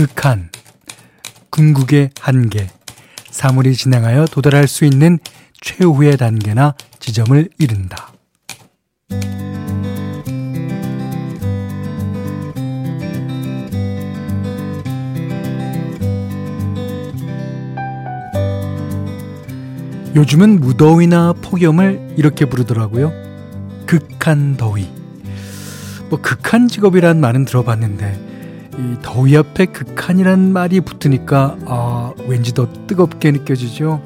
극한, 궁극의 한계, 사물이 진행하여 도달할 수 있는 최후의 단계나 지점을 이른다. 요즘은 무더위나 폭염을 이렇게 부르더라고요. 극한 더위. 뭐 극한 직업이란 말은 들어봤는데 이 더위 앞에 극한이란 말이 붙으니까 아 왠지 더 뜨겁게 느껴지죠.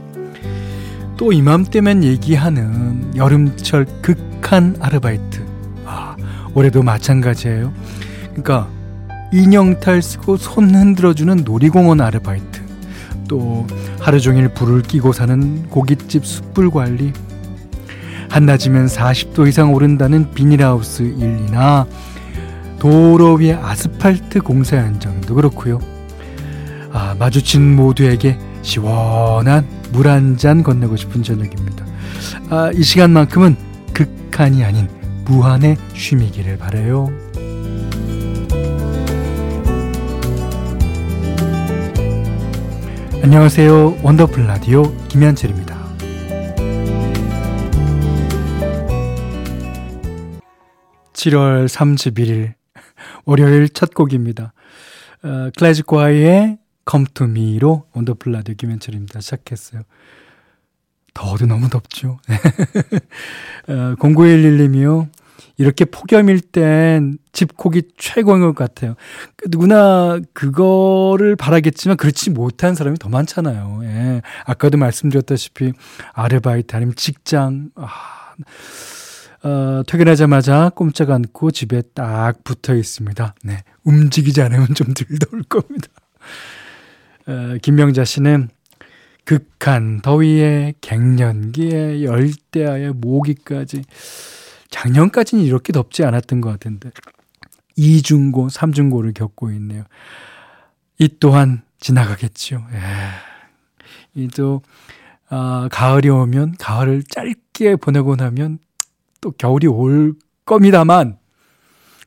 또 이맘때면 얘기하는 여름철 극한 아르바이트. 아 올해도 마찬가지예요. 그러니까 인형탈 쓰고 손 흔들어주는 놀이공원 아르바이트. 또 하루 종일 불을 끼고 사는 고깃집 숯불 관리, 한낮이면 40도 이상 오른다는 비닐하우스 일이나 도로 위의 아스팔트 공사 현장도 그렇고요. 아, 마주친 모두에게 시원한 물 한 잔 건네고 싶은 저녁입니다. 아, 이 시간만큼은 극한이 아닌 무한의 쉼이기를 바래요. 안녕하세요. 원더풀 라디오 김현철입니다. 7월 31일 월요일 첫 곡입니다. 어, 클래식과의 Me로 원더풀 라디오 김현철입니다. 시작했어요. 더워도 너무 덥죠. 어, 0911님이요. 이렇게 폭염일 땐 집콕이 최고인 것 같아요. 그 누구나 그거를 바라겠지만 그렇지 못한 사람이 더 많잖아요. 예. 아까도 말씀드렸다시피 아르바이트 아니면 직장, 아, 어, 퇴근하자마자 꼼짝 않고 집에 딱 붙어 있습니다. 네. 움직이지 않으면 좀덜 더울 겁니다. 어, 김명자 씨는 극한 더위에 갱년기에 열대야에 모기까지 작년까지는 이렇게 덥지 않았던 것 같은데 이중고, 삼중고를 겪고 있네요. 이 또한 지나가겠죠. 예. 이또 아, 가을이 오면 가을을 짧게 보내고 나면 또 겨울이 올 겁니다만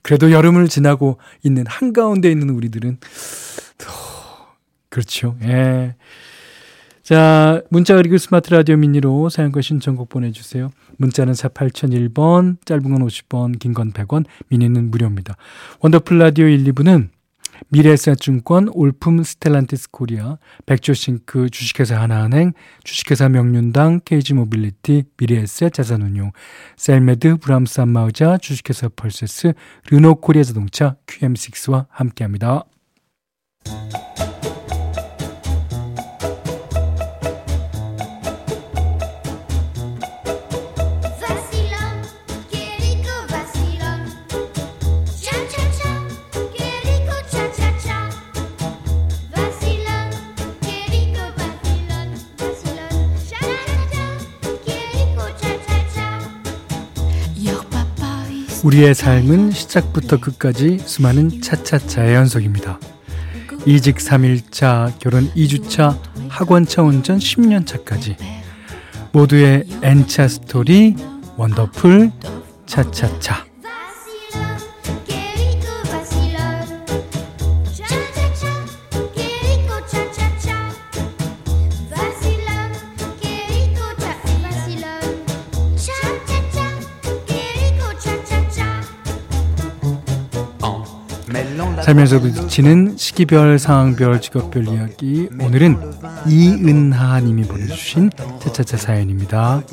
그래도 여름을 지나고 있는 한가운데 있는 우리들은 또 그렇죠. 예. 자, 문자 그리고 스마트 라디오 미니로 사연과 신청곡 보내주세요. 문자는 4 8001번, 짧은 건 50원, 긴건 100원, 미니는 무료입니다. 원더풀 라디오 1, 2부는 미래에셋증권, 올품 스텔란티스 코리아, 백조싱크 주식회사 하나은행, 주식회사 명륜당, 케이지모빌리티, 미래에셋 자산운용, 셀메드, 브람스 안마의자, 주식회사 펄세스, 르노코리아 자동차, QM6와 함께합니다. 우리의 삶은 시작부터 끝까지 수많은 차차차의 연속입니다. 이직 3일차, 결혼 2주차, 학원차 운전 10년차까지. 모두의 N차 스토리 원더풀 차차차 살면서 부딪히는 시기별, 상황별, 직업별 이야기. 오늘은 이은하 님이 보내주신 차차차 사연입니다.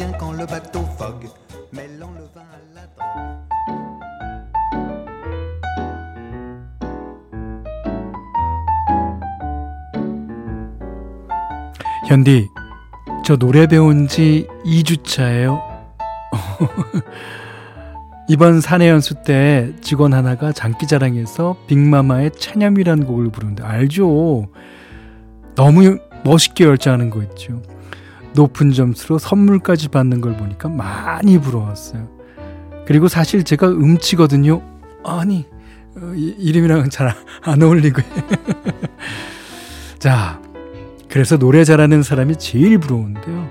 현디, 저 노래 배운 지 2주차예요. 이번 사내 연수 때 직원 하나가 장기자랑에서 빅마마의 찬염이라는 곡을 부르는데 알죠? 너무 멋있게 열자하는 거 있죠. 높은 점수로 선물까지 받는 걸 보니까 많이 부러웠어요. 그리고 사실 제가 음치거든요. 아니 어, 이름이랑은 잘 안 어울리고. 자, 그래서 노래 잘하는 사람이 제일 부러운데요.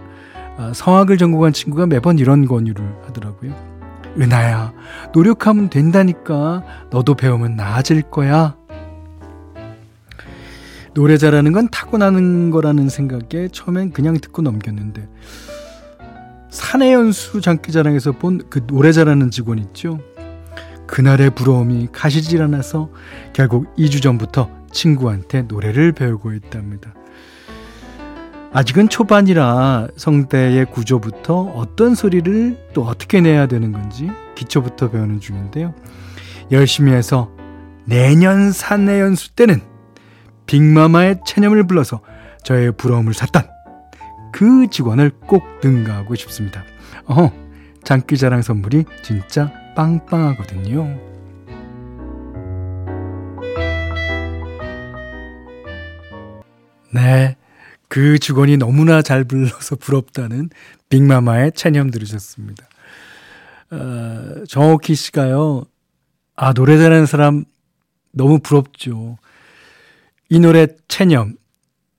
아, 성악을 전공한 친구가 매번 이런 권유를 하더라고요. 은하야, 노력하면 된다니까. 너도 배우면 나아질 거야. 노래 잘하는 건 타고나는 거라는 생각에 처음엔 그냥 듣고 넘겼는데 사내연수 장기자랑에서 본 그 노래 잘하는 직원 있죠. 그날의 부러움이 가시질 않아서 결국 2주 전부터 친구한테 노래를 배우고 있답니다. 아직은 초반이라 성대의 구조부터 어떤 소리를 또 어떻게 내야 되는 건지 기초부터 배우는 중인데요. 열심히 해서 내년 사내 연수 때는 빅마마의 체념을 불러서 저의 부러움을 샀던 그 직원을 꼭 능가하고 싶습니다. 어, 장기자랑 선물이 진짜 빵빵하거든요. 네. 그 직원이 너무나 잘 불러서 부럽다는 빅마마의 체념 들으셨습니다. 어, 정옥희 씨가요, 아, 노래 잘하는 사람 너무 부럽죠. 이 노래 체념.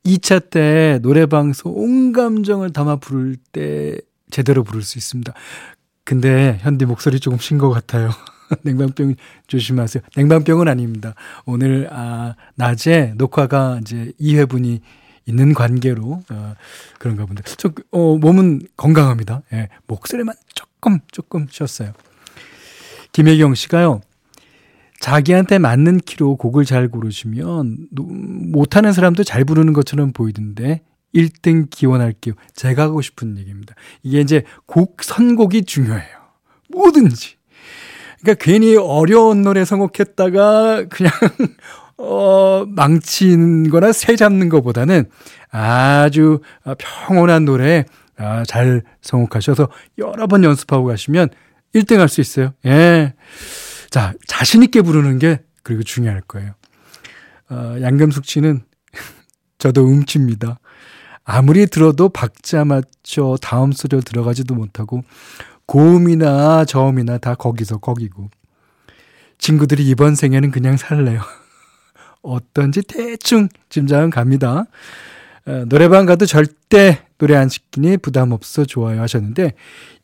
2차 때 노래방에서 온 감정을 담아 부를 때 제대로 부를 수 있습니다. 근데 현디 목소리 조금 쉰 것 같아요. 냉방병 조심하세요. 냉방병은 아닙니다. 오늘 아 낮에 녹화가 이제 2회분이 있는 관계로 어, 그런가 본데 저 어, 몸은 건강합니다. 예, 목소리만 조금 조금 쉬었어요. 김혜경 씨가요. 자기한테 맞는 키로 곡을 잘 고르시면 못하는 사람도 잘 부르는 것처럼 보이던데 1등 기원할게요. 제가 하고 싶은 얘기입니다. 이게 이제 곡 선곡이 중요해요. 뭐든지. 그러니까 괜히 어려운 노래 선곡했다가 그냥 어, 망치는 거나 새 잡는 것보다는 아주 평온한 노래 아, 잘 성곡하셔서 여러 번 연습하고 가시면 1등 할 수 있어요. 예. 자, 자신있게 부르는 게 그리고 중요할 거예요. 어, 양금숙 씨는 저도 음치입니다. 아무리 들어도 박자 맞춰 다음 소리로 들어가지도 못하고 고음이나 저음이나 다 거기서 거기고 친구들이 이번 생에는 그냥 살래요. 어떤지 대충 짐작은 갑니다. 어, 노래방 가도 절대 노래 안 시키니 부담 없어 좋아요 하셨는데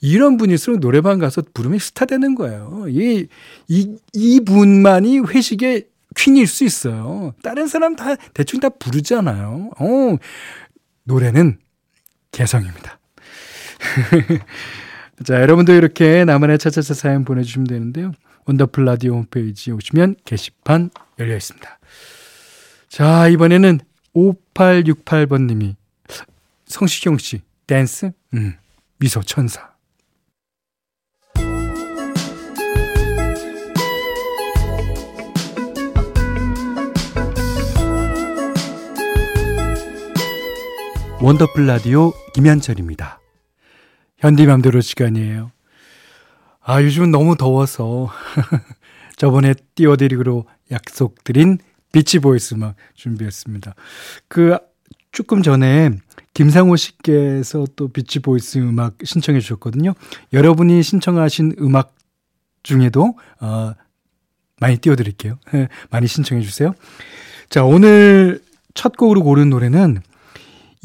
이런 분일수록 노래방 가서 부르면 스타 되는 거예요. 이, 이, 이 분만이 회식의 퀸일 수 있어요. 다른 사람 다 대충 다 부르잖아요. 어, 노래는 개성입니다. 자, 여러분도 이렇게 나만의 차차차 사연 보내주시면 되는데요. 원더풀 라디오 홈페이지에 오시면 게시판 열려 있습니다. 자, 이번에는 5868번님이 성시경 씨, 댄스? 음, 미소 천사. 원더풀 라디오 김현철입니다. 현디맘대로 시간이에요. 아, 요즘은 너무 더워서 저번에 띄워드리기로 약속드린 비치 보이스 음악 준비했습니다. 그 조금 전에 김상호 씨께서 또 비치 보이스 음악 신청해 주셨거든요. 여러분이 신청하신 음악 중에도 어, 많이 띄워드릴게요. 많이 신청해 주세요. 자, 오늘 첫 곡으로 고른 노래는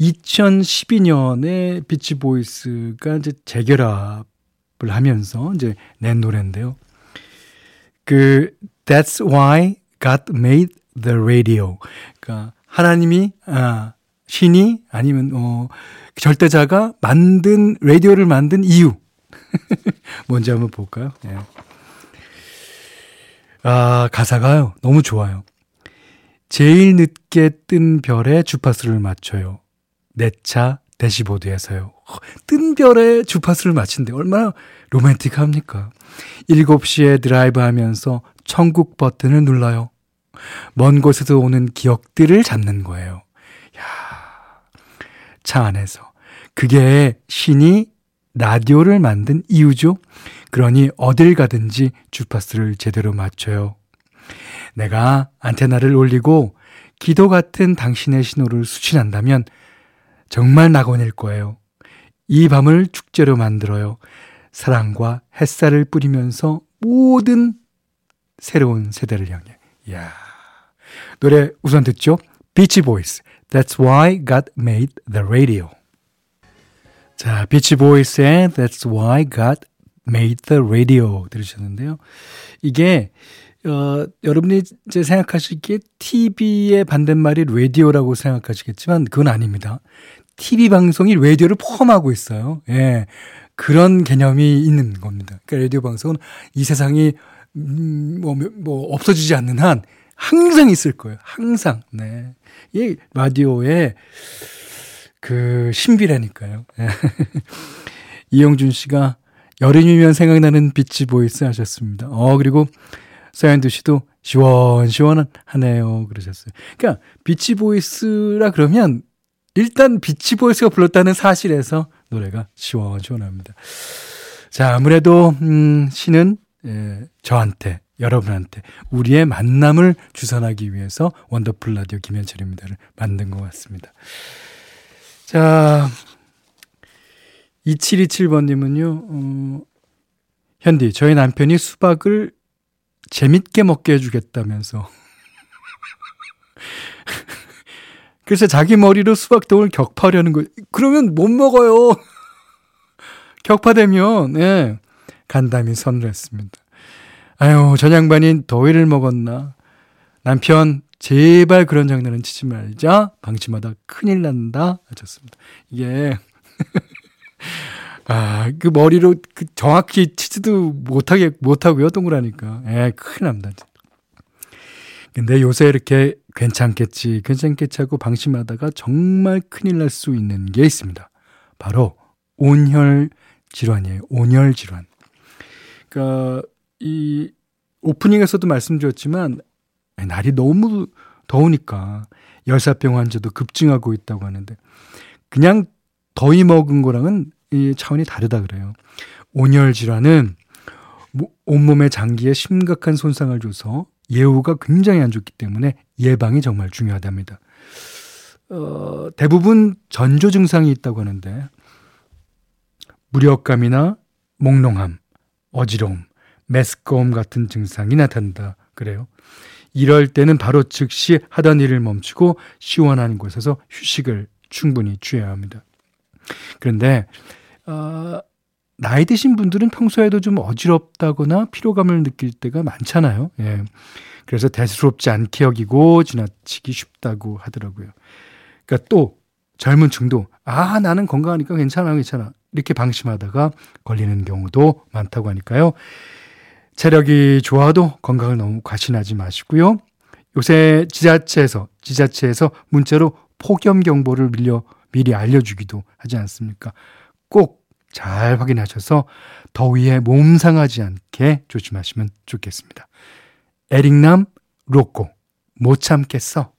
2012년에 비치 보이스가 이제 재결합을 하면서 이제 낸 노래인데요. 그 That's why God made the radio. 그러니까 하나님이 아 신이 아니면 어 절대자가 만든 라디오를 만든 이유 뭔지 한번 볼까요? 예. 아 가사가요 너무 좋아요. 제일 늦게 뜬 별에 주파수를 맞춰요. 내 차 대시보드에서요. 뜬 별에 주파수를 맞춘데 얼마나 로맨틱합니까? 7시에 드라이브 하면서 천국 버튼을 눌러요. 먼 곳에서 오는 기억들을 잡는 거예요. 야, 차 안에서. 그게 신이 라디오를 만든 이유죠. 그러니 어딜 가든지 주파수를 제대로 맞춰요. 내가 안테나를 올리고 기도 같은 당신의 신호를 수신한다면 정말 낙원일 거예요. 이 밤을 축제로 만들어요. 사랑과 햇살을 뿌리면서 모든 새로운 세대를 향해. 이야. 노래 우선 듣죠. 비치 보이스. That's why God made the radio. 자, 비치 보이스의 That's why God made the radio 들으셨는데요. 이게 어, 여러분이 이제 생각하시기에 TV의 반대말이 라디오라고 생각하시겠지만 그건 아닙니다. TV 방송이 라디오를 포함하고 있어요. 예. 그런 개념이 있는 겁니다. 그러니까 라디오 방송은 이 세상이 음, 뭐, 뭐 없어지지 않는 한 항상 있을 거예요. 항상. 네. 이 라디오의 그 신비라니까요. 예. 이영준 씨가 여름이면 생각나는 비치 보이스 하셨습니다. 어, 그리고 서현두 씨도 시원시원하네요. 그러셨어요. 그러니까 비치 보이스라 그러면 일단 비치 보이스가 불렀다는 사실에서 노래가 시원시원합니다. 자, 아무래도 음, 시는 예, 저한테 여러분한테 우리의 만남을 주선하기 위해서 원더풀 라디오 김현철입니다를 만든 것 같습니다. 자, 2727번님은요, 어, 현디, 저희 남편이 수박을 재밌게 먹게 해주겠다면서. 그래서 자기 머리로 수박통을 격파하려는 거. 그러면 못 먹어요. 격파되면, 예. 간담이 선을 했습니다. 아유, 전 양반이 더위를 먹었나. 남편, 제발 그런 장난은 치지 말자. 방치마다 큰일 난다. 하셨습니다. 이게, 아, 그 머리로 그 정확히 치지도 못하게, 못하고요, 동그라니까. 예, 큰일 납니다. 근데 요새 이렇게 괜찮겠지, 괜찮겠지 하고 방심하다가 정말 큰일 날 수 있는 게 있습니다. 바로 온혈 질환이에요. 온혈 질환. 그러니까 이 오프닝에서도 말씀드렸지만 날이 너무 더우니까 열사병 환자도 급증하고 있다고 하는데 그냥 더위 먹은 거랑은 이 차원이 다르다 그래요. 온열 질환은 온몸의 장기에 심각한 손상을 줘서 예후가 굉장히 안 좋기 때문에 예방이 정말 중요하답니다. 어, 대부분 전조 증상이 있다고 하는데 무력감이나 몽롱함, 어지러움, 메스꺼움 같은 증상이 나타난다 그래요. 이럴 때는 바로 즉시 하던 일을 멈추고 시원한 곳에서 휴식을 충분히 취해야 합니다. 그런데 어, 나이 드신 분들은 평소에도 좀 어지럽다거나 피로감을 느낄 때가 많잖아요. 예. 그래서 대수롭지 않게 여기고 지나치기 쉽다고 하더라고요. 그러니까 또 젊은 층도 아 나는 건강하니까 괜찮아 괜찮아 이렇게 방심하다가 걸리는 경우도 많다고 하니까요. 체력이 좋아도 건강을 너무 과신하지 마시고요. 요새 지자체에서 지자체에서 문자로 폭염 경보를 밀려 미리 알려주기도 하지 않습니까? 꼭 잘 확인하셔서 더위에 몸 상하지 않게 조심하시면 좋겠습니다. 에릭남 로꼬 못 참겠어.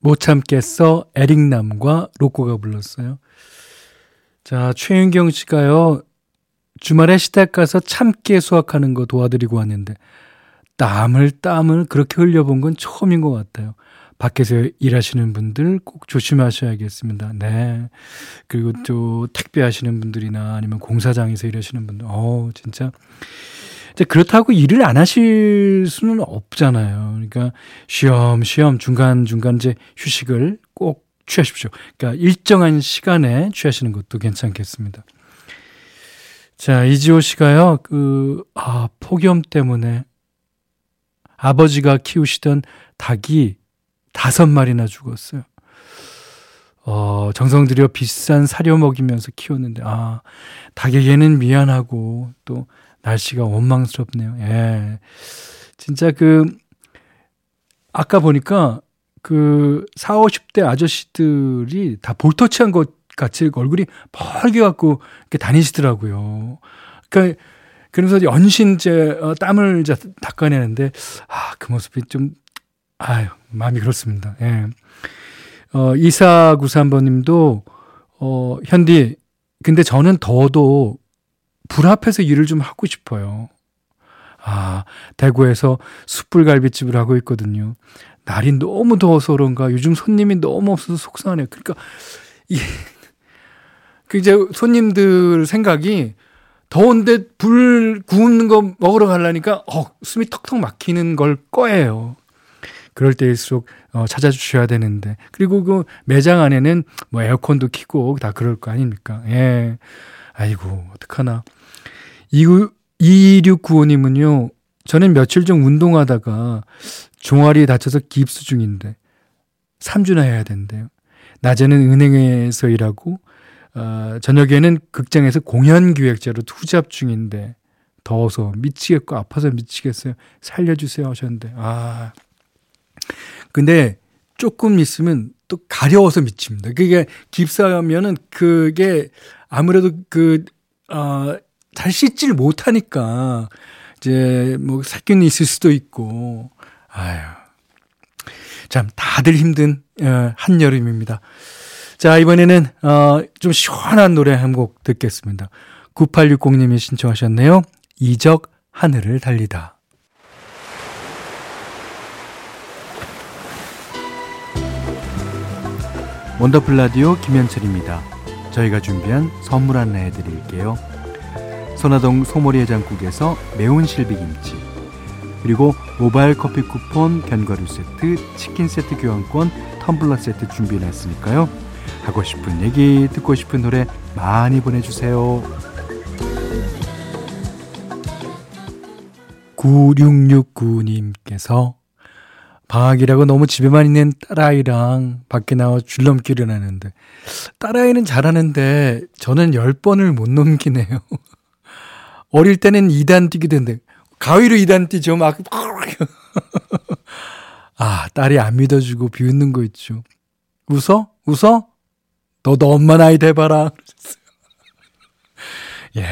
못 참겠어 에릭남과 로꼬가 불렀어요. 자, 최윤경 씨가요. 주말에 시댁 가서 참깨 수확하는 거 도와드리고 왔는데 땀을 땀을 그렇게 흘려본 건 처음인 것 같아요. 밖에서 일하시는 분들 꼭 조심하셔야겠습니다. 네. 그리고 또 택배 하시는 분들이나 아니면 공사장에서 일하시는 분들, 어, 진짜. 이제 그렇다고 일을 안 하실 수는 없잖아요. 그러니까 쉬엄쉬엄 중간중간 이제 휴식을 꼭 취하십시오. 그러니까 일정한 시간에 취하시는 것도 괜찮겠습니다. 자, 이지호 씨가요, 그, 아, 폭염 때문에 아버지가 키우시던 닭이 다섯 마리나 죽었어요. 어, 정성 들여 비싼 사료 먹이면서 키웠는데, 아, 닭에게는 미안하고, 또, 날씨가 원망스럽네요. 예. 진짜 그, 아까 보니까, 그, 4, 50대 아저씨들이 다 볼터치한 것 같이 얼굴이 벌게 갖고 이렇게 다니시더라고요. 그러니까, 그러면서 연신 이제 어, 땀을 이제 닦아내는데, 아, 그 모습이 좀 아유, 마음이 그렇습니다. 예. 어, 2493번 님도, 어, 현디, 근데 저는 더워도 불 앞에서 일을 좀 하고 싶어요. 아, 대구에서 숯불갈비집을 하고 있거든요. 날이 너무 더워서 그런가 요즘 손님이 너무 없어서 속상하네요. 그러니까, 이, 그 이제 손님들 생각이 더운데 불 구우는 거 먹으러 가려니까, 어, 숨이 턱턱 막히는 걸 거예요. 그럴 때일수록 어, 찾아주셔야 되는데 그리고 그 매장 안에는 뭐 에어컨도 키고 다 그럴 거 아닙니까? 예. 아이고 어떡하나. 2695님은요. 저는 며칠 전 운동하다가 종아리 다쳐서 깁스 중인데 3주나 해야 된대요. 낮에는 은행에서 일하고 어, 저녁에는 극장에서 공연 기획자로 투잡 중인데 더워서 미치겠고 아파서 미치겠어요. 살려주세요 하셨는데 아 근데 조금 있으면 또 가려워서 미칩니다. 그게 깁스하면은 그게 아무래도 그, 어, 잘 씻질 못하니까 이제 뭐 살균이 있을 수도 있고, 아유. 참, 다들 힘든, 어, 한여름입니다. 자, 이번에는, 어, 좀 시원한 노래 한 곡 듣겠습니다. 9860님이 신청하셨네요. 이적 하늘을 달리다. 원더풀 라디오 김현철입니다. 저희가 준비한 선물 안내해 드릴게요. 선화동 소머리 해장국에서 매운 실비김치 그리고 모바일 커피 쿠폰, 견과류 세트, 치킨 세트 교환권, 텀블러 세트 준비해놨으니까요. 하고 싶은 얘기, 듣고 싶은 노래 많이 보내주세요. 9669님께서 방학이라고 너무 집에만 있는 딸아이랑 밖에 나와 줄넘기를 하는데 딸아이는 잘하는데 저는 10번을 못 넘기네요. 어릴 때는 2단 뛰게 되는데 가위로 2단 뛰죠. 막. 아, 딸이 안 믿어주고 비웃는 거 있죠. 웃어? 웃어? 너도 엄마 나이 돼봐라. 예.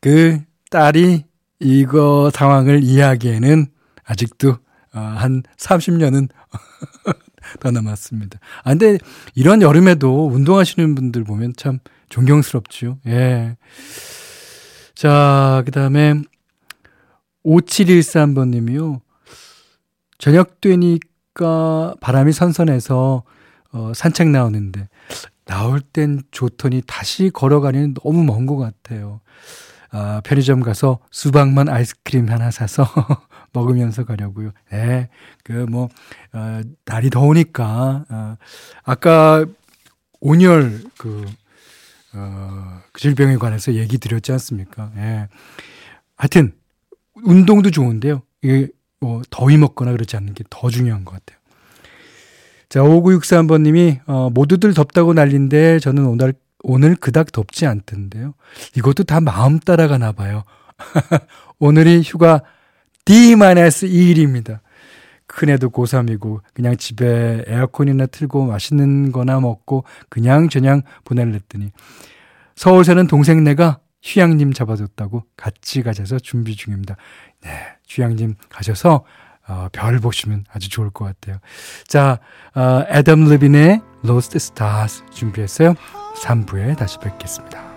그 딸이 이거 상황을 이해하기에는 아직도 어, 한 30년은 더 남았습니다. 아, 근데 이런 여름에도 운동하시는 분들 보면 참 존경스럽죠. 예. 자, 그 다음에 5713번 님이요. 저녁 되니까 바람이 선선해서 어, 산책 나오는데 나올 땐 좋더니 다시 걸어가니 너무 먼 것 같아요. 아, 편의점 가서 수박만 아이스크림 하나 사서 먹으면서 가려고요. 예, 그 뭐, 어, 날이 더우니까, 어, 아까 온열 그, 어, 그 질병에 관해서 얘기 드렸지 않습니까? 예. 하여튼, 운동도 좋은데요. 이게 뭐, 더위 먹거나 그렇지 않는 게 더 중요한 것 같아요. 자, 5963번님이, 어, 모두들 덥다고 난린데 저는 오늘, 오늘 그닥 덥지 않던데요. 이것도 다 마음 따라가나 봐요. 오늘이 휴가 D-2일입니다. 큰애도 고3이고 그냥 집에 에어컨이나 틀고 맛있는 거나 먹고 그냥 저냥 보낼랬더니 서울 사는 동생네가 휴양님 잡아줬다고 같이 가셔서 준비 중입니다. 네, 휴양님 가셔서 어, 별 보시면 아주 좋을 것 같아요. 자, 어, 애덤 르빈의 Lost Stars 준비했어요. 3부에 다시 뵙겠습니다.